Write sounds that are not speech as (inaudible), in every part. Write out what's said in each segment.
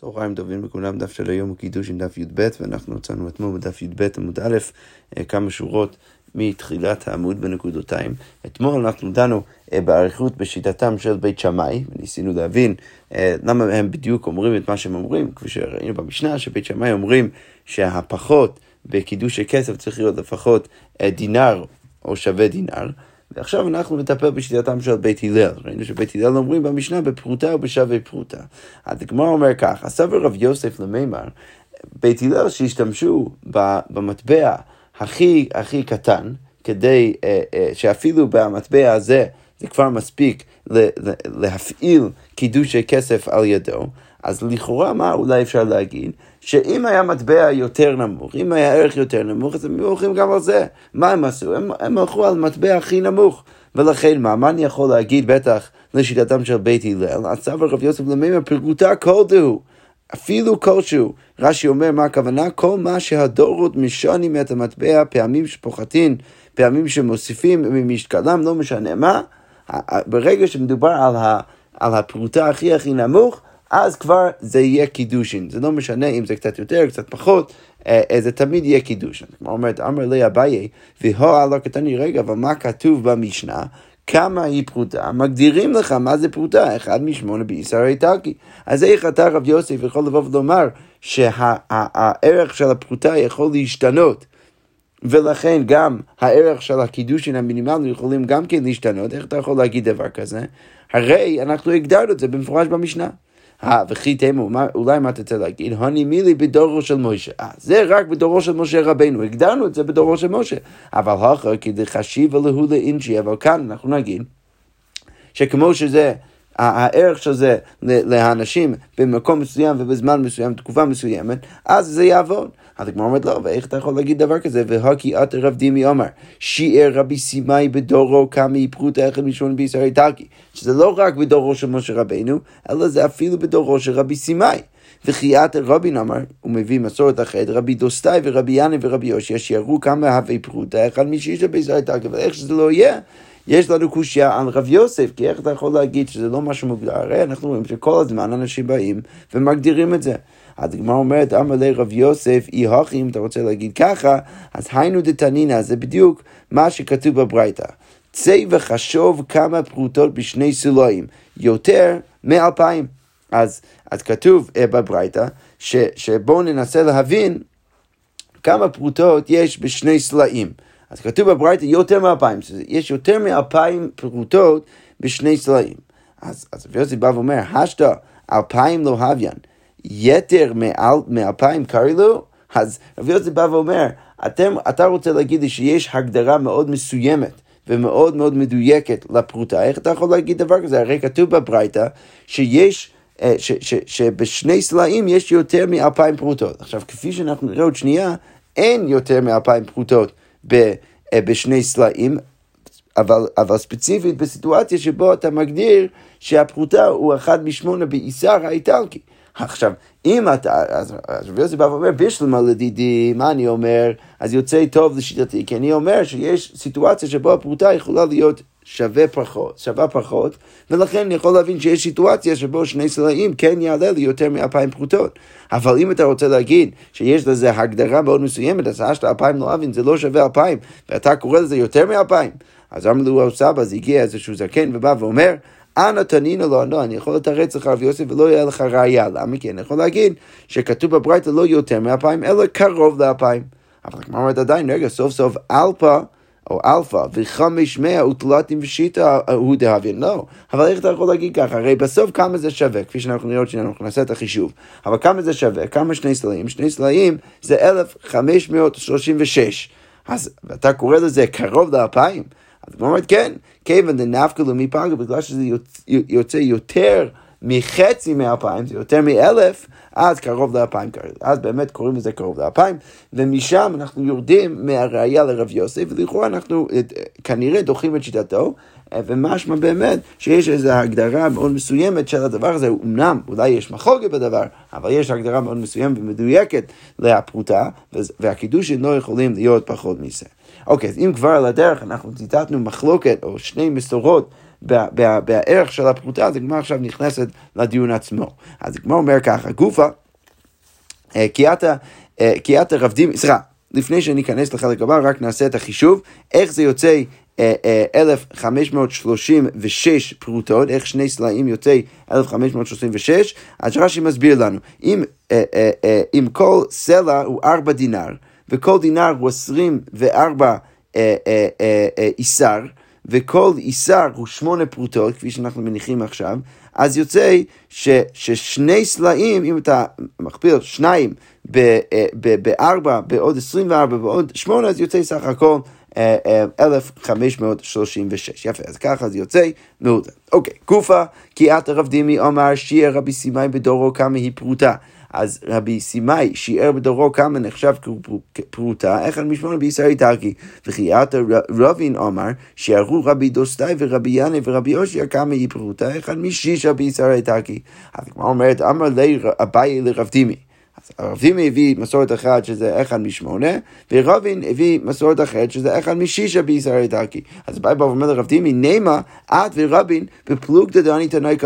צהריים טובים לכולם, דף של היום הוא קידוש עם דף י"ב, ואנחנו מצאנו אתמול בדף י"ב עמוד א', אה, כמה שורות מתחילת העמוד בנקודותיים. אתמול אנחנו דנו אה, באריכות בשיטתם של בית שמאי, וניסינו להבין אה, למה הם בדיוק אומרים את מה שהם אומרים, כפי שראינו במשנה, שבית שמאי אומרים שהפחות בקידוש הכסף צריך להיות לפחות דינר או שווה דינר. ועכשיו אנחנו נטפל בשיטתם של בית הלל. ראינו שבית הלל אומרים במשנה בפרוטה ובשווה פרוטה. הגמרא אומר כך, הסבר רב יוסף למימר, בית הלל שהשתמשו במטבע הכי הכי קטן, כדי אה, אה, שאפילו במטבע הזה זה כבר מספיק להפעיל קידושי כסף על ידו, אז לכאורה מה אולי אפשר להגיד? שאם היה מטבע יותר נמוך, אם היה ערך יותר נמוך, אז הם הולכים גם על זה. מה הם עשו? הם, הם הלכו על מטבע הכי נמוך. ולכן מה, מה אני יכול להגיד בטח לשיטתם של בית הלל? הסבא רב יוסף למימה פרגותה כל דהו. אפילו כלשהו. רש"י אומר מה הכוונה? כל מה שהדורות משנים את המטבע, פעמים שפוחתים, פעמים שמוסיפים ממשקלם, לא משנה מה. ברגע שמדובר על, ה, על הפרוטה הכי הכי נמוך, אז כבר זה יהיה קידושין. זה לא משנה אם זה קצת יותר, קצת פחות, אה, אה, זה תמיד יהיה קידושין. כמו אומרת, אמר לי אביי, והוא לא קטני רגע, אבל מה כתוב במשנה? כמה היא פרוטה, מגדירים לך מה זה פרוטה, אחד משמונה בישראל איטלקי. אז איך אתה רב יוסף יכול לבוא ולומר שהערך של הפרוטה יכול להשתנות, ולכן גם הערך של הקידושין המינימליים יכולים גם כן להשתנות, איך אתה יכול להגיד דבר כזה? הרי אנחנו הגדרנו את זה במפורש במשנה. אה, וכי תמו, אולי מה רוצה להגיד? הוני מילי בדורו של משה. אה, זה רק בדורו של משה רבנו, הגדרנו את זה בדורו של משה. אבל אחר כדחשיבה להו לאינשי, אבל כאן אנחנו נגיד שכמו שזה... הערך של זה לאנשים במקום מסוים ובזמן מסוים, תקופה מסוימת, אז זה יעבוד. אז הגמרא אומרת לא, ואיך אתה יכול להגיד דבר כזה? והקי את רב דימי אומר, שיער רבי סימאי בדורו כמי פרוטה אחד משון בישראל איטלקי. שזה לא רק בדורו של משה רבינו, אלא זה אפילו בדורו של רבי סימאי. וחיית רבין אמר, הוא מביא מסורת אחרת, רבי דוסטאי ורבי יאני ורבי יושי, שיראו כמה הווי פרוטה, אחד משישה בישראל איטלקי, אבל איך שזה לא יהיה, יש לנו קושייה על רב יוסף, כי איך אתה יכול להגיד שזה לא משהו מוגדר? הרי אנחנו רואים שכל הזמן אנשים באים ומגדירים את זה. אז הגמרא אומרת, אמר לי רב יוסף, אי הכי, אם אתה רוצה להגיד ככה, אז היינו דתנינא, זה בדיוק מה שכתוב בברייתא. צא וחשוב כמה פרוטות בשני סולואים, יותר מאלפיים. אז, אז כתוב uh, בברייתא, שבואו ננסה להבין כמה פרוטות יש בשני סלעים. אז כתוב בברייתא יותר מאלפיים, יש יותר מאלפיים פרוטות בשני סלעים. אז, רבי יוסי בא ואומר, השתא אלפיים לא הוויין, יתר מאלפיים קרעי לו? אז רבי יוסי בא ואומר, אתם, אתה רוצה להגיד לי שיש הגדרה מאוד מסוימת ומאוד מאוד מדויקת לפרוטה, איך אתה יכול להגיד דבר כזה? הרי כתוב בברייתא שיש... אה, ש, ש, שבשני סלעים יש יותר מאלפיים פרוטות. עכשיו, כפי שאנחנו נראה עוד שנייה, אין יותר מאלפיים פרוטות ב, אה, בשני סלעים, אבל, אבל ספציפית בסיטואציה שבו אתה מגדיר שהפרוטה הוא אחד משמונה באיסר האיטלקי. עכשיו, אם אתה, אז רבי יוסי בא ואומר, בשלמה לדידי, מה אני אומר? אז יוצא טוב לשיטתי, כי אני אומר שיש סיטואציה שבו הפרוטה יכולה להיות שווה פחות, שווה פחות, ולכן אני יכול להבין שיש סיטואציה שבו שני סלעים כן יעלה לי יותר מאלפיים פרוטות. אבל אם אתה רוצה להגיד שיש לזה הגדרה מאוד מסוימת, אז השתא אלפיים לא הוויין, זה לא שווה אלפיים, ואתה קורא לזה יותר מאלפיים. אז אמר לו סבא, אז הגיע איזשהו זקן ובא ואומר, אנא תנינא לה, לא, אני יכול לתרץ לך רב יוסף ולא יהיה לך ראייה. למה? כי אני יכול להגיד שכתוב בברייתא לא יותר מאלפיים, אלא קרוב לאלפיים. אבל גמרא אומרת עדיין, רגע, סוף סוף אלפא, אלפא, וחמש מאה ותלתין ושיתא הוא דהוויין. לא, אבל איך אתה יכול להגיד ככה? הרי בסוף כמה זה שווה, כפי שאנחנו נראה שאנחנו נעשה את החישוב. אבל כמה זה שווה? כמה שני סלעים? שני סלעים זה 1536. אז אתה קורא לזה קרוב לאלפיים? אז הוא אומרת כן, כיוון דנפקא לו מפגה, בגלל שזה יוצא יותר מחצי מאלפיים, זה יותר מאלף, אז קרוב לאלפיים, אז באמת קוראים לזה קרוב לאלפיים, ומשם אנחנו יורדים מהראייה לרב יוסף, ולכאורה אנחנו אה, כנראה דוחים את שיטתו, אה, ומשמע באמת שיש איזו הגדרה מאוד מסוימת של הדבר הזה, אמנם אולי יש מחוגת בדבר, אבל יש הגדרה מאוד מסוימת ומדויקת לפרוטה, והקידושים לא יכולים להיות פחות מזה. אוקיי, אז אם כבר על הדרך אנחנו ציטטנו מחלוקת או שני מסורות בערך של הפרוטה, אז הגמרא עכשיו נכנסת לדיון עצמו. אז הגמרא אומר ככה, גופה, כי אתה, כי אתה רב דימי, סליחה, לפני שאני אכנס לחלק הבא, רק נעשה את החישוב, איך זה יוצא 1536 פרוטות, איך שני סלעים יוצא 1536, אז רש"י מסביר לנו, אם, אם כל סלע הוא 4 דינר, וכל דינר הוא 24 איסר, וכל איסר הוא שמונה פרוטות, כפי שאנחנו מניחים עכשיו, אז יוצא ש, ששני סלעים, אם אתה מכפיל שניים בארבע, בעוד 24 ועוד שמונה, אז יוצא סך הכל 1536. יפה, אז ככה זה יוצא מעודן. אוקיי, גופה, כי אתא רב דימי אמר שיער רבי סימאי בדורו כמה היא פרוטה. אז רבי סימאי שיער בדורו כמה נחשב כפרוטה, אחד משמונה באיסר האיטלקי. וכי אתא רבין אמר שיערו רבי דוסטאי ורבי ינאי ורבי אושעיא כמה היא פרוטה, אחד משישה באיסר האיטלקי. אז גמרא אומרת, אמר ליה אביי לרב דימי. הרב דימי הביא מסורת אחת שזה אחד משמונה, ורבין הביא מסורת אחרת שזה אחד משישה באיסר האיטלקי. אז אביי בא ואומר לרב דימי, נימא, את ורבין בפלוגתא דהני תנאי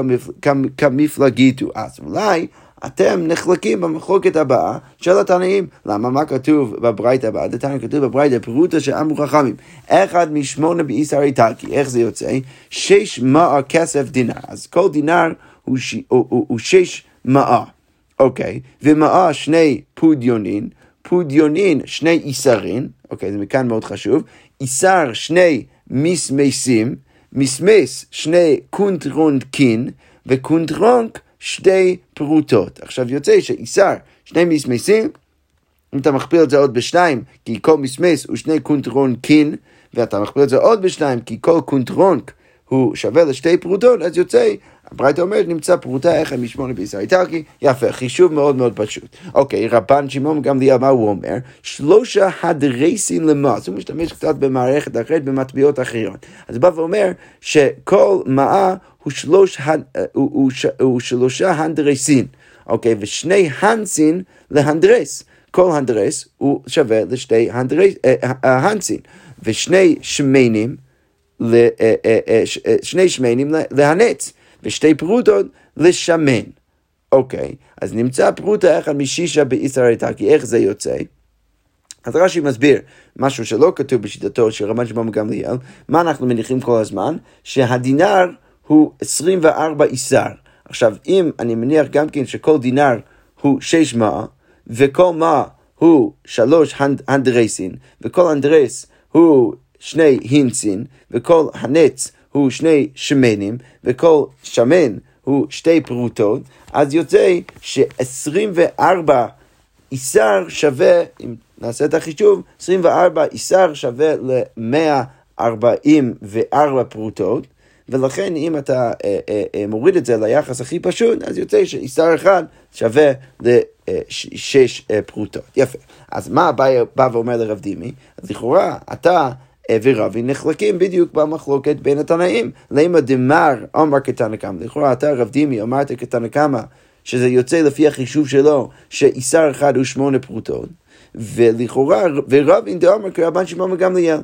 קמיפלגיתו. אז אולי אתם נחלקים במחלוקת הבאה של התנאים. למה? מה כתוב בברייתא הבאה? דתניא כתוב בברייתא, פרוטה שאמרו חכמים. אחד משמונה באיסר האיטלקי, איך זה יוצא? שש מעה כסף דינר. אז כל דינר הוא, ש... הוא, הוא, הוא שש מעה. אוקיי, ומעה שני פונדיונין, פונדיון שני איסרין, אוקיי, זה מכאן מאוד חשוב, איסר שני מסמסים, מסמס שני קונטרונקין, וקונטרונק שתי פרוטות. עכשיו יוצא שאיסר שני מסמסים, אם אתה מכפיל את זה עוד בשניים, כי כל מסמס הוא שני קונטרונקין, ואתה מכפיל את זה עוד בשניים, כי כל קונטרונק הוא שווה לשתי פרוטות, אז יוצא הברייתא אומרת, נמצא פרוטה אחד משמונה באיסר האיטלקי, יפה, חישוב מאוד מאוד פשוט. אוקיי, רבן שמעון גמליאל, מה הוא אומר? שלושה הדרסין למס, הוא משתמש קצת במערכת אחרת, במטביעות אחרות. אז הוא בא ואומר שכל מאה הוא, שלוש, הוא, הוא, הוא, הוא שלושה הנדרסין, אוקיי, ושני הנסין להנדרס. כל הנדרס הוא שווה לשתי הנדרס, אה, אה, הנסין, ושני שמנים, שני שמנים להנץ. ושתי פרוטות לשמן. אוקיי, אז נמצא פרוטה אחד משישה בישראל תקי, איך זה יוצא? אז רש"י מסביר משהו שלא כתוב בשיטתו של רמת שמעון גמליאל, מה אנחנו מניחים כל הזמן? שהדינר הוא 24 איסר. עכשיו, אם אני מניח גם כן שכל דינר הוא 6 מאה, וכל מאה הוא שלוש אנדרסין, וכל אנדרס הוא שני הינצין, וכל הנץ הוא שני שמנים, וכל שמן הוא שתי פרוטות, אז יוצא ש-24 איסר שווה, אם נעשה את החישוב, 24 איסר שווה ל-144 פרוטות, ולכן אם אתה אה, אה, אה, מוריד את זה ליחס הכי פשוט, אז יוצא שאיסר אחד שווה לשש אה, פרוטות. יפה. אז מה בא ואומר לרב דימי? אז לכאורה, אתה... ורבי נחלקים בדיוק במחלוקת בין התנאים. למה דמר אמר כתנא קמא? לכאורה אתה רב דימי אמרת כתנא קמא שזה יוצא לפי החישוב שלו שאיסר אחד הוא שמונה פרוטות ולכאורה ורבין דאמר כרבן שמעון וגמליאל.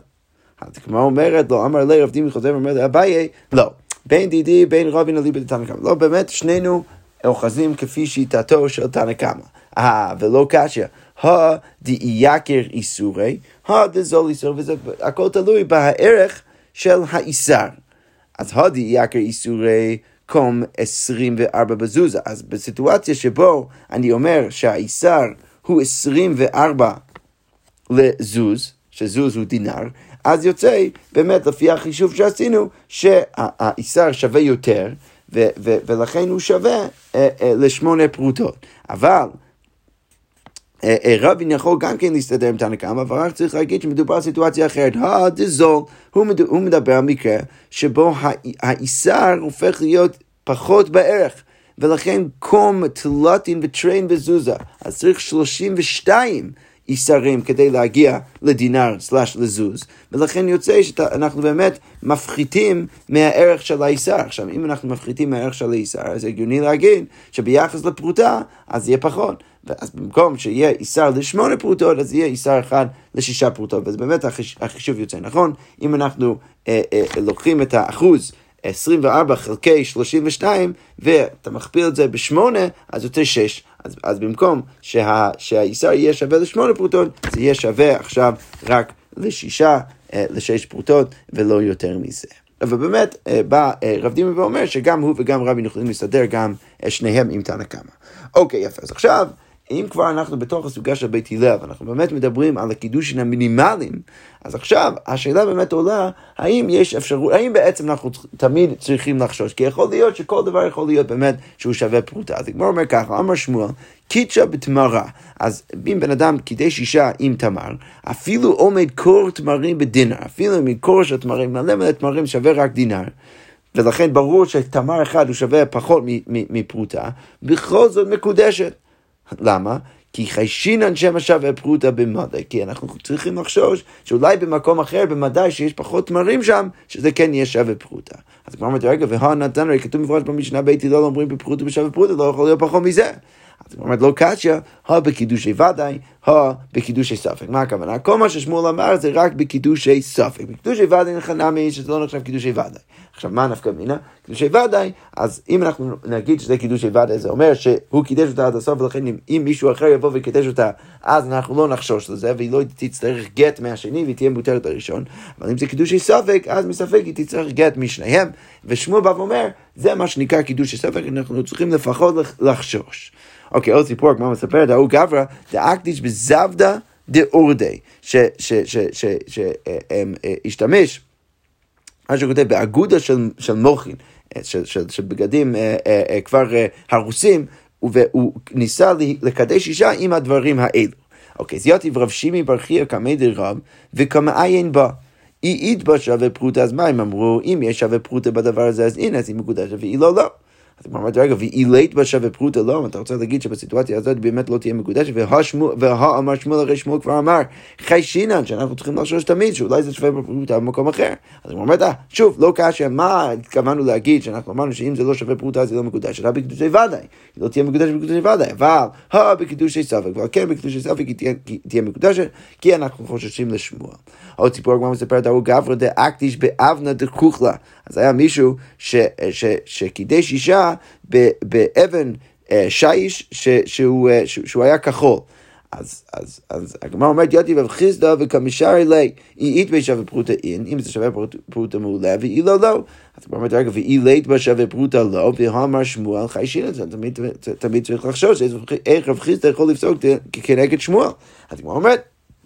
אז כמו אומרת לו אמר לי רב דימי חוזר ואומר לאביי לא בין דידי בין רבין אליבא דתנא קמא לא באמת שנינו אוחזים כפי שיטתו של תנא קמא אה ולא קשיא הדאייקר איסורי, הדזול איסור, וזה הכל תלוי בערך של האיסר. אז הדאייקר איסורי קום 24 בזוזה. אז בסיטואציה שבו אני אומר שהאיסר הוא 24 לזוז, שזוז הוא דינר, אז יוצא באמת לפי החישוב שעשינו שהאיסר שווה יותר ו- ו- ולכן הוא שווה אה, אה, לשמונה פרוטות. אבל רבין יכול גם כן להסתדר עם תנא קמא, אבל רק צריך להגיד שמדובר על סיטואציה אחרת. הדזול, הוא מדבר על מקרה שבו האיסר הופך להיות פחות בערך. ולכן קום תלתין וטריין בזוזה. אז צריך 32 איסרים כדי להגיע לדינר סלאש לזוז, ולכן יוצא שאנחנו באמת מפחיתים מהערך של האיסר. עכשיו, אם אנחנו מפחיתים מהערך של האיסר, אז הגיוני להגיד שביחס לפרוטה, אז יהיה פחות. אז במקום שיהיה איסר לשמונה פרוטות, אז יהיה איסר אחד לשישה פרוטות. וזה באמת החיש, החישוב יוצא נכון. אם אנחנו אה, אה, לוקחים את האחוז 24 חלקי 32, ואתה מכפיל את זה ב-8, אז יוצא 6. אז, אז במקום שה, שהאיסר יהיה שווה ל-8 פרוטות, זה יהיה שווה עכשיו רק לשישה, אה, לשש פרוטות, ולא יותר מזה. ובאמת אה, בא אה, רב דימה ואומר שגם הוא וגם רבין יכולים להסתדר גם שניהם עם תנא קמא. אוקיי, יפה. אז עכשיו... אם כבר אנחנו בתוך הסוגיה של בית הלל, ואנחנו באמת מדברים על הקידושין המינימליים, אז עכשיו השאלה באמת עולה, האם יש אפשרות, האם בעצם אנחנו תמיד צריכים לחשוש? כי יכול להיות שכל דבר יכול להיות באמת שהוא שווה פרוטה. אז הגמר אומר ככה, אמר שמואל, קידשה בתמרה. אז אם בן אדם קידש אישה עם תמר, אפילו עומד קור תמרים בדינר, אפילו אם קור של תמרים, מלא מלא תמרים שווה רק דינר. ולכן ברור שתמר אחד הוא שווה פחות מפרוטה, בכל זאת מקודשת. למה? כי חיישינן שם השווה פרוטה במדי, כי אנחנו צריכים לחשוש שאולי במקום אחר, במדי שיש פחות תמרים שם, שזה כן יהיה שווה פרוטה. אז כבר אמרתי, רגע, והא נתן, הרי כתוב מפורש במשנה בית הלל אומרים בפרוטה בשווה פרוטה, לא יכול להיות פחות מזה. אז הוא אומר, לא קצ'יה, הו בקידושי ודאי, הו בקידושי ספק. מה הכוונה? כל מה ששמואל אמר זה רק בקידושי ספק. בקידושי ודאי נחנמי שזה לא נחשב קידושי ודאי. עכשיו, מה נפקא מינה? קידושי ודאי, אז אם אנחנו נגיד שזה קידושי ודאי, זה אומר שהוא קידש אותה עד הסוף, ולכן אם, אם מישהו אחר יבוא וקידש אותה, אז אנחנו לא נחשוש לזה, והיא לא תצטרך גט מהשני, והיא תהיה מותרת הראשון. אבל אם זה קידושי ספק, אז מספק היא תצטרך גט משניהם. ושמואל בא ואומר, זה מה שנקרא קידושי ספק, אנחנו צריכים לפחות לחשוש. אוקיי, עוד סיפור, כמו מספרת, ההוא גברא, דאקדיש בזבדה דאורדי, שהשתמש, מה שהוא כותב, באגודה של, של מוחין, של, של, של בגדים אה, אה, אה, כבר הרוסים, והוא ניסה לקדש אישה עם הדברים האלו. אוקיי, אז יתיב רב שימי בר חייא קמא דרב וכמעיין בה. איתבא שווה פרוטה, אז מה הם אמרו? אם יש שווה פרוטה בדבר הזה, אז הנה, אז היא מקודשת, והיא לא, לא. אז הוא אמר, רגע, ואילית בה שווה פרוטה לא, אתה רוצה להגיד שבסיטואציה הזאת באמת לא תהיה מקודשת, והאמר שמואל הרי שמואל כבר אמר, חי שינן, שאנחנו צריכים לחשוש תמיד, שאולי זה שווה פרוטה במקום אחר. אז הוא אומר, שוב, לא קשה, מה התכוונו להגיד, שאנחנו אמרנו שאם זה לא שווה פרוטה זה לא מקודש, אלא בקידושי ודאי, לא תהיה מקודשת בקידושי ודאי, אבל הא בקידושי ספק, ועל כן בקידושי ספק היא תהיה מקודשת, כי אנחנו חוששים לשמואל. עוד סיפור הגמרא מספרת, ההוא גברא דאקדיש באבנה דכוכלה. אז היה מישהו שקידש אישה באבן אה, שיש שהוא, אה, שהוא היה כחול. אז, אז, אז הגמרא אומרת יודי ובחיסדא וכמישר אלי, היא אית בי שווה פרוטה אין, אם זה שווה פרוטה מעולה, והיא לא לא. אז הגמרא אומרת רגע, והיא לית בה שווה פרוטה לא, והאמר שמואל את זה, תמיד צריך לחשוש איך רב חיסדא יכול לפסוק כנגד שמואל. אז הגמרא אומרת,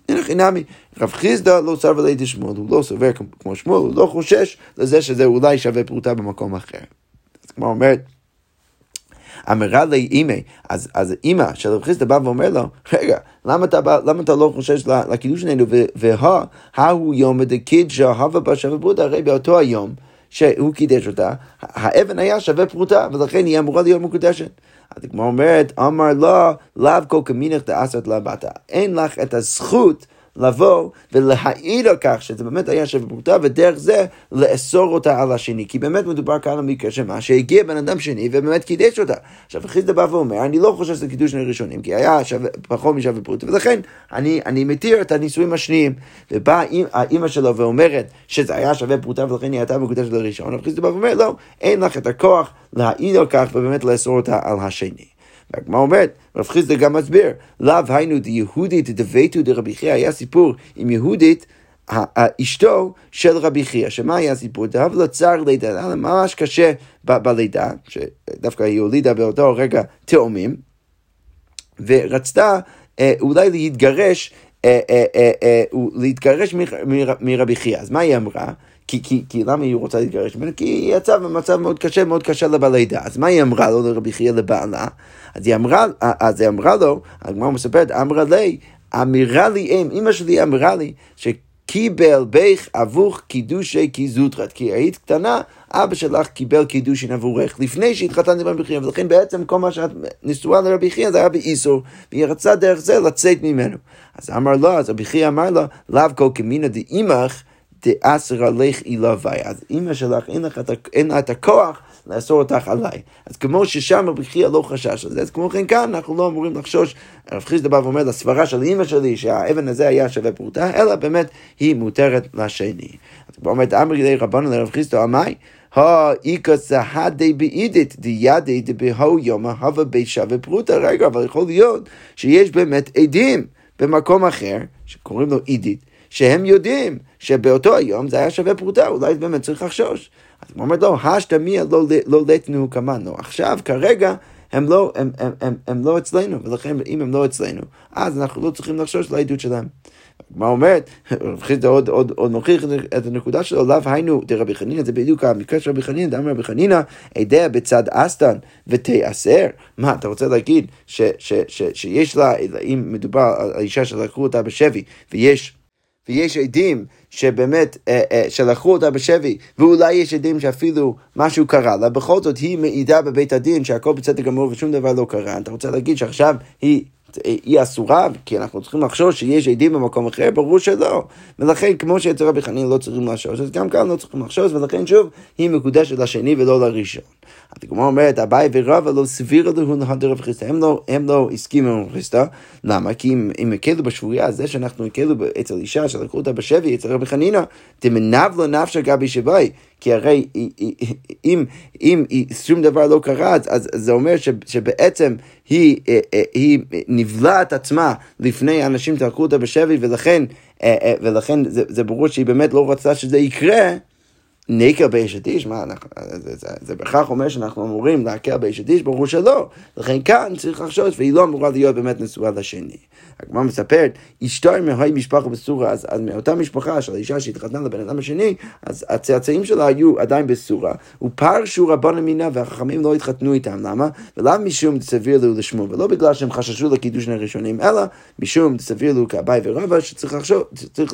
הנה חינמי, רב חיסדא לא סרב לידי שמואל, הוא לא סובר כמו שמואל, הוא לא חושש לזה שזה אולי שווה פרוטה במקום אחר. אז כמו אומרת, אמרה לי אימי, אז, אז אימא של רב חיסדא בא ואומר לו, רגע, למה אתה, למה אתה לא חושש לקידוש שלנו, והא, ההוא יום דקידשא הווה בה שווה פרוטה, הרי באותו היום שהוא קידש אותה, האבן היה שווה פרוטה, ולכן היא אמורה להיות מקודשת. אז הגמרא אומרת, אמר לה, לאו כל כמינך דאסת לה בתה. אין לך את הזכות לבוא ולהעיד על כך שזה באמת היה שווה פרוטה, ודרך זה לאסור אותה על השני. כי באמת מדובר כאן על מקרה שמה, שהגיע בן אדם שני ובאמת קידש אותה. עכשיו, חיסדא בא ואומר, אני לא חושב שזה קידוש שני ראשונים, כי היה שווה, פחות משווה פרוטה, ולכן אני, אני מתיר את הנישואים השניים. ובאה האימא שלו ואומרת שזה היה שווה פרוטה ולכן היא הייתה מקודשת לראשון, חיסדא בא ואומר, לא, אין לך את הכוח להעיד על כך ובאמת לאסור אותה על השני. והגמרא אומרת, רב חיסדא גם מסביר, לאו היינו דיהודית דביתו דרבי חייא, היה סיפור עם יהודית, אשתו של רבי חייא, שמה היה הסיפור? דאב לו צר לידה, היה ממש קשה בלידה, שדווקא היא הולידה באותו רגע תאומים, ורצתה אה, אולי להתגרש, אה, אה, להתגרש מרבי חייא. אז מה היא אמרה? כי, כי, כי למה היא רוצה להתגרש ממנו? כי היא יצאה במצב מאוד קשה, מאוד קשה לה בלידה. אז מה היא אמרה לו לרבי חייא לבעלה? אז היא אמרה, אז היא אמרה לו, הגמרא מספרת, אמרה לי, אמירה לי אם, אמא שלי אמרה לי, שקיבל בך אבוך קידושי קיזוטרת, כי היית קטנה, אבא שלך קיבל קידושין עבורך לפני שהתחתנת עם רבי חייא, ולכן בעצם כל מה שאת נשואה לרבי חייא זה היה באיסור, והיא רצה דרך זה לצאת ממנו. אז אמר לו, אז רבי חייא אמר לו, לאו כל כמינא דאימך דאסר עליך אילווי. אז אימא שלך, לך, אין לה את הכוח לאסור אותך עליי. אז כמו ששם רבי חייא לא חשש לזה, אז כמו כן כאן אנחנו לא אמורים לחשוש, רב חיסדא בא ואומר לסברה של אימא שלי שהאבן הזה היה שווה פרוטה, אלא באמת היא מותרת לשני. אומרת, אמרי גדי רבנו לרב חיסטו, אמי, האיכא סהדי באידית דידי דבהו יומא הווה בית שווה פרוטה. רגע, אבל יכול להיות שיש באמת עדים במקום אחר, שקוראים לו אידית, שהם יודעים שבאותו היום זה היה שווה פרוטה, אולי באמת צריך לחשוש. אז הוא אומר לו, השתמיה לא, לא לתנו כמנו. עכשיו, כרגע, הם לא, הם, הם, הם, הם לא אצלנו, ולכן אם הם לא אצלנו, אז אנחנו לא צריכים לחשוש לעדות שלהם. מה אומרת? רב חיסדא עוד, עוד, עוד מוכיח את הנקודה שלו, לאו היינו דרבי חנינא, זה בדיוק המקרה של רבי חנינא, דאמר רבי חנינא, עדיה בצד אסתן ותיאסר. מה, אתה רוצה להגיד ש, ש, ש, שיש לה, אם מדובר על אישה שלקחו אותה בשבי, ויש... ויש עדים שבאמת, אה, אה, שלקחו אותה בשבי, ואולי יש עדים שאפילו משהו קרה לה, בכל זאת היא מעידה בבית הדין שהכל בצדק גמור ושום דבר לא קרה. אתה רוצה להגיד שעכשיו היא היא אסורה, כי אנחנו צריכים לחשוש שיש עדים במקום אחר, ברור שלא. ולכן, כמו שאצל רבי חנין לא צריכים לחשוש, אז גם כאן לא צריכים לחשוש, ולכן שוב, היא מקודשת לשני ולא לראשון. הגמרא אומרת, אביי ורבא לא סביר להו להדר רב חיסטה, הם לא, הם לא הסכימו עם חיסטה, למה? כי אם, אם הקלו בשבויה, זה שאנחנו הקלו אצל אישה שלקחו אותה בשבי, אצל רבי חנינא, דמנב לו נפשה גבי שבי, כי הרי אם, אם, שום דבר לא קרה, אז, אז זה אומר ש, שבעצם היא, היא נבלעת עצמה לפני אנשים שלקחו אותה בשבי, ולכן, ולכן זה, זה ברור שהיא באמת לא רצתה שזה יקרה. נקר באשת איש, מה, אנחנו, זה, זה, זה בהכרח אומר שאנחנו אמורים להקל באשת איש, ברור שלא. לכן כאן צריך לחשוש, והיא לא אמורה להיות באמת נשואה לשני. הגמרא מספרת, אשתו מהי משפחה בסורה, אז, אז מאותה משפחה של האישה שהתחתנה לבן אדם השני, אז הצאצאים שלה היו עדיין בסורה, ופרשו רבן המינה והחכמים לא התחתנו איתם, למה? ולא משום סביר לו לשמו, ולא בגלל שהם חששו לקידושין הראשונים, אלא משום סביר לו כאביי ורבא, שצריך לחשוב,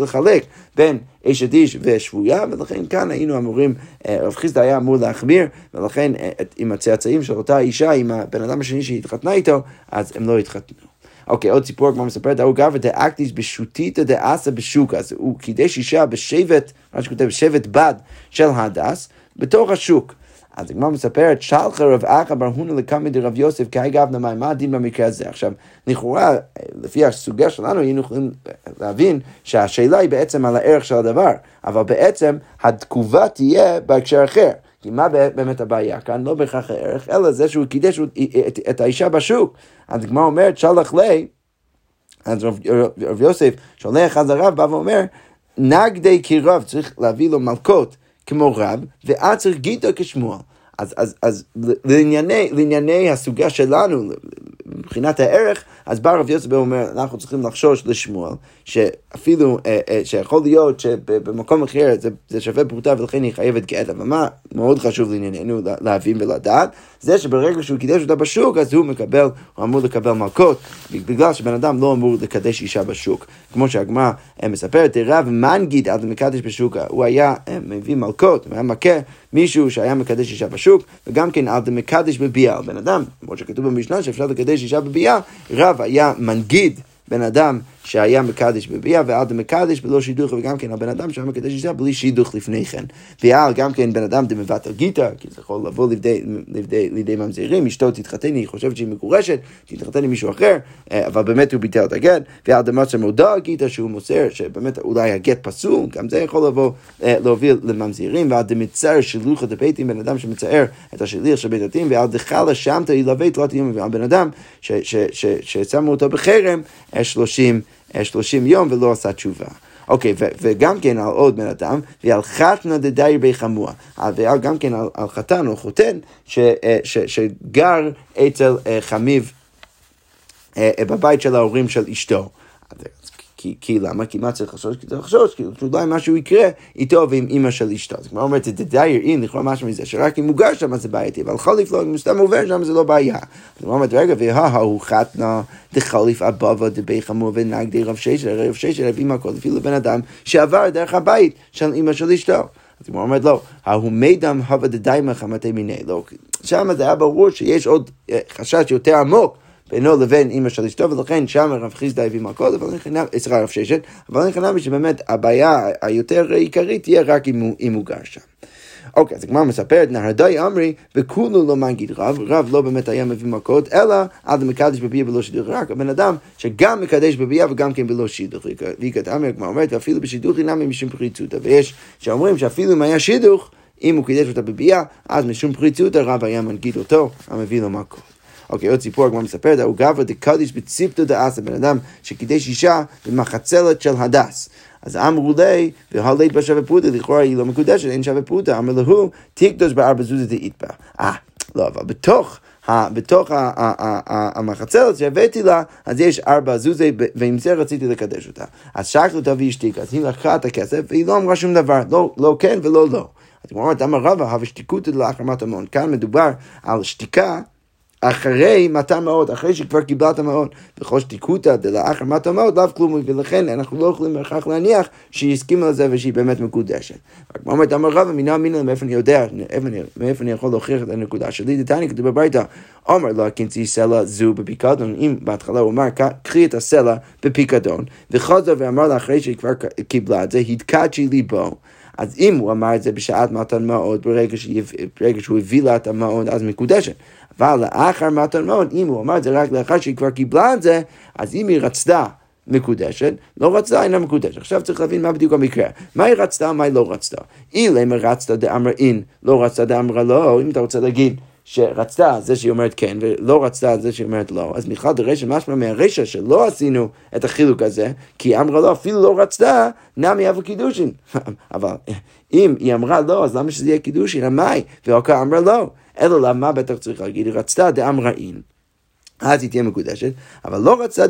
לחלק בין אשת איש ושבויה, ולכן כאן היינו אמורים, אה, רב חיסדא היה אמור להחמיר, ולכן אה, עם הצאצאים של אותה אישה, עם הבן אדם השני שהתחתנה איתו, אז הם לא התחתנו. אוקיי, עוד סיפור כמו מספרת, ההוא גבר דאקטיס בשוטיתא דאסא בשוק, אז הוא קידש אישה בשבט, מה שכותב, בשבט בד של הדס, בתוך השוק. אז הגמרא מספרת, שלחה רב אחא בר הונא לקמא דרב יוסף כאי גבנה מים, מה הדין במקרה הזה? עכשיו, לכאורה, לפי הסוגיה שלנו, היינו יכולים להבין שהשאלה היא בעצם על הערך של הדבר, אבל בעצם התגובה תהיה בהקשר אחר. כי מה באמת הבעיה כאן? לא בהכרח הערך, אלא זה שהוא קידש את, האישה בשוק. אז הגמרא אומרת, שלח לי, אז רב, רב יוסף שולח אז הרב, בא ואומר, נגדי כרב, צריך להביא לו מלכות כמו רב, ואת צריך גיטו כשמואל. אז, אז, אז לענייני, לענייני הסוגיה שלנו, מבחינת הערך, אז בא רב יוסף ואומר, אנחנו צריכים לחשוש לשמואל, שאפילו, אה, אה, שיכול להיות שבמקום אחר זה, זה שווה פרוטה ולכן היא חייבת גט, אבל מה מאוד חשוב לענייננו להבין ולדעת, זה שברגע שהוא קידש אותה בשוק, אז הוא מקבל, הוא אמור לקבל מלכות, בגלל שבן אדם לא אמור לקדש אישה בשוק. כמו שהגמרא אה, מספרת, רב מנגיד עד מקדש בשוק, הוא היה מביא מלכות, הוא היה מכה מישהו שהיה מקדש אישה בשוק, וגם כן עד מקדש בביאה, בן אדם, כמו שכתוב במשנה שאפשר לקדש אישה בביאה, רב היה מנגיד בן אדם שהיה מקדש בביאה, ועד המקדש בלא שידוך, וגם כן הבן אדם שהיה מקדש אישה בלי שידוך לפני כן. ועל גם כן בן אדם דמבטל גיטה, כי זה יכול לבוא לידי, לידי, לידי ממזירים, אשתו תתחתן, היא חושבת שהיא מגורשת, תתחתן עם מישהו אחר, אה, אבל באמת הוא ביטל את הגט, ועל דמצה מודע גיטה שהוא מוסר, שבאמת אולי הגט פסול, גם זה יכול לבוא, אה, להוביל לממזירים, ועל דמצר שלוחת דביתים, בן אדם שמצער את השליח של בית הדין, ועל דחלה שמתא ילווה תלת יום, ועל בן אדם ששמו אותו בחרם, שלושים 30 יום ולא עשה תשובה. אוקיי, ו- וגם כן על עוד בן אדם, ועל חתנא דדייר בי חמוע, ועל גם כן על, על חתן או חותן ש, אה, ש, שגר אצל אה, חמיב אה, בבית של ההורים של אשתו. כי, כי למה? כי מה צריך לחשוש? כי צריך לחשוש, כי אולי משהו יקרה איתו ועם אימא של אשתו. כמו אומרת, זה די יראים, לכאורה משהו מזה, שרק אם הוא גר שם זה בעייתי, אבל חליף לא, אם הוא סתם עובר שם זה לא בעיה. הוא אומרת, רגע, וההוא חתנה דחליף אבבה דבי חמור ונגדי רב ששת, רב ששת הביא מכות לפי לבן אדם שעבר דרך הבית של אימא של אשתו. אז הוא אומרת, לא, ההוא מידם הווה דדיימה חמתי מיני, לא, שם זה היה ברור שיש עוד אה, חשש יותר עמוק. בינו לבין אימא של אשתו, ולכן שם הרב חיסדא הביא מכות, אבל חינם, סליחה הרב ששת, אבל חינם שבאמת הבעיה היותר עיקרית תהיה רק אם הוא, אם הוא גר שם. אוקיי, אז הגמרא מספרת, נהרדאי אמרי, וכולו לא מנגיד רב, רב לא באמת היה מביא מכות, אלא עד מקדש בביאה בלא שידוך, רק הבן אדם שגם מקדש בביאה וגם כן בלא שידוך. ויקת אמרי, הגמרא אומרת, ואפילו בשידוך אינם משום פריצותא, ויש שאומרים שאפילו אם היה שידוך, אם הוא קידש אותה בביאה, אז משום פריצותא רב היה מנגיד אותו, המביא לו מכות. אוקיי, עוד סיפור הגמרא מספרת, הוא גבר דקדיש בציפתו דאסה, בן אדם שקידש אישה במחצלת של הדס. אז אמרו לי, והלית בה שווה פרוטה, לכאורה היא לא מקודשת, אין שווה פרוטה. אמר לו, תקדוש בארבע זוזה דאית בה. אה, לא, אבל בתוך... בתוך המחצלת שהבאתי לה, אז יש ארבע זוזי, ועם זה רציתי לקדש אותה. אז שאלתי אותה והשתיקה, אז היא לקחה את הכסף, והיא לא אמרה שום דבר, לא, לא כן ולא לא. אז היא אומרת, אמר רבא, הוושתיקותא לאחרמת המון. כאן מדובר על שתיקה אחרי מתן מעות, אחרי שכבר קיבלה את המעות, וכל שתיקותא דלאחר מתן מעות, לאו כלום, ולכן אנחנו לא יכולים בהכרח להניח שהיא הסכימה לזה ושהיא באמת מקודשת. רק מה אומרת, אמר רבא, מינא מינא, מאיפה אני יודע, מאיפה אני יכול להוכיח את הנקודה שלי? דתני כתוב בביתה, אומר לה, כנסי סלע זו בפיקדון, אם בהתחלה הוא אמר, קחי את הסלע בפיקדון, וחזר ואמר לה אחרי שהיא כבר קיבלה את זה, התקדשי ליבו. אז אם הוא אמר את זה בשעת מתן מעות, ברגע שהוא הביא לה את המעות, אז מקודשת. אבל לאחר מתן מעות, אם הוא אמר את זה רק לאחר שהיא כבר קיבלה את זה, אז אם היא רצתה מקודשת, לא רצתה אינה מקודשת. עכשיו צריך להבין מה בדיוק המקרה. מה היא רצתה, מה היא לא רצתה. אילמה רצתה דאמר אין, לא רצתה דאמרה לא, אם אתה רוצה להגיד שרצתה זה שהיא אומרת כן, ולא רצתה זה שהיא אומרת לא, אז מיכל דרשת משמע מהרשע שלא עשינו את החילוק הזה, כי היא אמרה לא, אפילו לא רצתה, נמי אבו קידושין. (laughs) אבל אם היא אמרה לא, אז למה שזה יהיה קידושין? המאי, ואוכה אמרה לא. אלא למה בטח צריך להגיד, היא רצתה דאמרה אין. אז היא תהיה מקודשת, אבל לא רצתה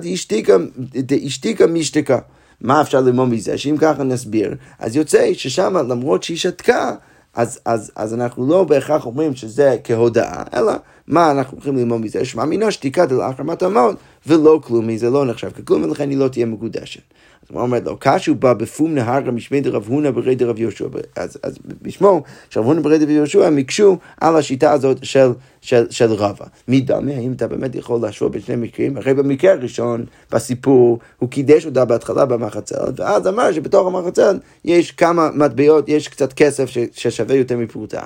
דאשתיקה משתקה. מה אפשר ללמוד מזה? שאם ככה נסביר, אז יוצא ששם למרות שהיא שתקה, אז, אז, אז אנחנו לא בהכרח אומרים שזה כהודאה, אלא מה אנחנו יכולים ללמוד מזה? שמאמינה שתיקה דלאחר מטמות, ולא כלום מזה לא נחשב ככלום, ולכן היא לא תהיה מקודשת. הוא אומר לו, קשו בא בפום נהר משמי דרב הונא ברי דרב יהושע. אז, אז בשמו, שרב הונא ברי דרב יהושע, הם הקשו על השיטה הזאת של, של, של רבא. מי דמה, האם אתה באמת יכול להשוות בין שני מקרים? הרי במקרה הראשון, בסיפור, הוא קידש אותה בהתחלה במחצלת, ואז אמר שבתוך המחצלת יש כמה מטבעות, יש קצת כסף ש, ששווה יותר מפרוטה.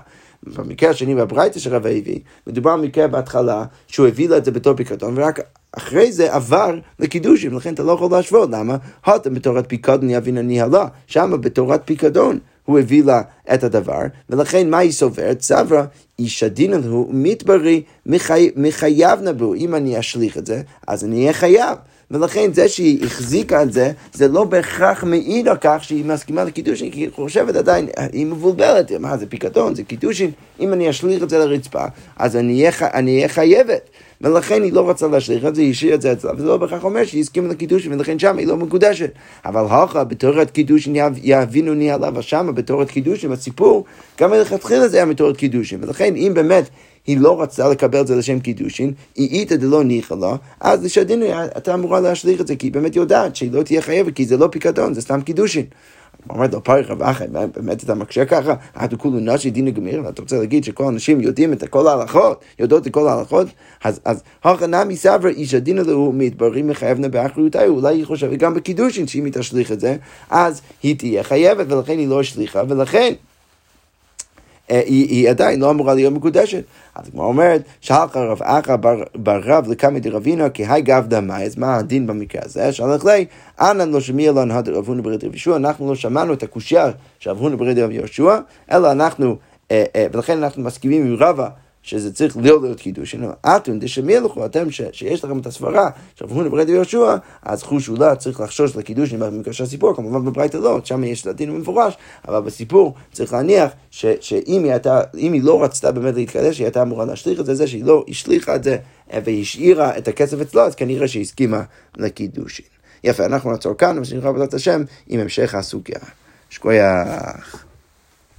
במקרה השני בברייתא של רב הביא, מדובר על מקרה בהתחלה שהוא הביא לה את זה בתור פיקדון, ורק אחרי זה עבר לקידושים, לכן אתה לא יכול להשוות, למה? הותם בתורת פיקדון יבין הניהלה, שם בתורת פיקדון הוא הביא לה את הדבר, ולכן מה היא סוברת? סברה, איש הדין הוא מתברי מחייב נבו, אם אני אשליך את זה, אז אני אהיה חייב. ולכן זה שהיא החזיקה את זה, זה לא בהכרח מעיד על כך שהיא מסכימה לקידושין, כי היא חושבת עדיין, היא מבולבלת, מה זה פיקדון, זה קידושין, אם אני אשליך את זה לרצפה, אז אני אהיה חייבת. ולכן היא לא רצה להשליך את זה, היא השאירה את זה אצלה, וזה לא בהכרח אומר שהיא הסכימה לקידושין, ולכן שם היא לא מקודשת. אבל הלכה בתורת קידושין יבינו ניהלה, ושמה בתורת קידושין, הסיפור, גם מלכתחילה זה היה בתורת קידושין, ולכן אם באמת היא לא רצתה לקבל את זה לשם קידושין, היא איתא דלא ניחא לה, אז לשדין אתה אמורה להשליך את זה, כי היא באמת יודעת שהיא לא תהיה חייבת, כי זה לא פיקדון, זה סתם קידושין. אומרת לו פריך רב אחי, באמת אתה מקשה ככה? אתה כולו נשי דינא גמיר, ואתה רוצה להגיד שכל האנשים יודעים את כל ההלכות, יודעות את כל ההלכות? אז הכא נמי סברא איש הדינא לו מתבררים מחייבנה באחריותה, אולי היא חושבת גם בקידושין, שאם היא תשליך את זה, אז היא תהיה חייבת, ולכן היא לא השליכה, ולכן... אה, היא, היא עדיין לא אמורה להיות מקודשת. אז כמו אומרת, שלח רב אחא בר רב לקמא דרבינה כי היי גב דמי, אז מה הדין במקרה הזה? שלח לי, אנא לא שמיע לנו רב הונא ברד רב יהושע, אנחנו לא שמענו את הקושייה של רב הונא ברד רב יהושע, אלא אנחנו, אה, אה, ולכן אנחנו מסכימים עם רבא שזה צריך להיות קידושין, אתון דשמיע לכו, אתם שיש לכם את הסברה, שעברו לברד יהושע, אז חוש אולי צריך לחשוש לקידושין במקרה של הסיפור, כמובן בברייתא לא, שם יש לדין מפורש, אבל בסיפור צריך להניח ש, שאם היא, הייתה, היא לא רצתה באמת להתקדש, היא הייתה אמורה להשליך את זה, זה שהיא לא השליכה את זה והשאירה את הכסף אצלה, אז כנראה שהיא הסכימה לקידושין. יפה, אנחנו נעצור כאן, ושנראה בעזרת השם עם המשך הסוגיה. שקוייך.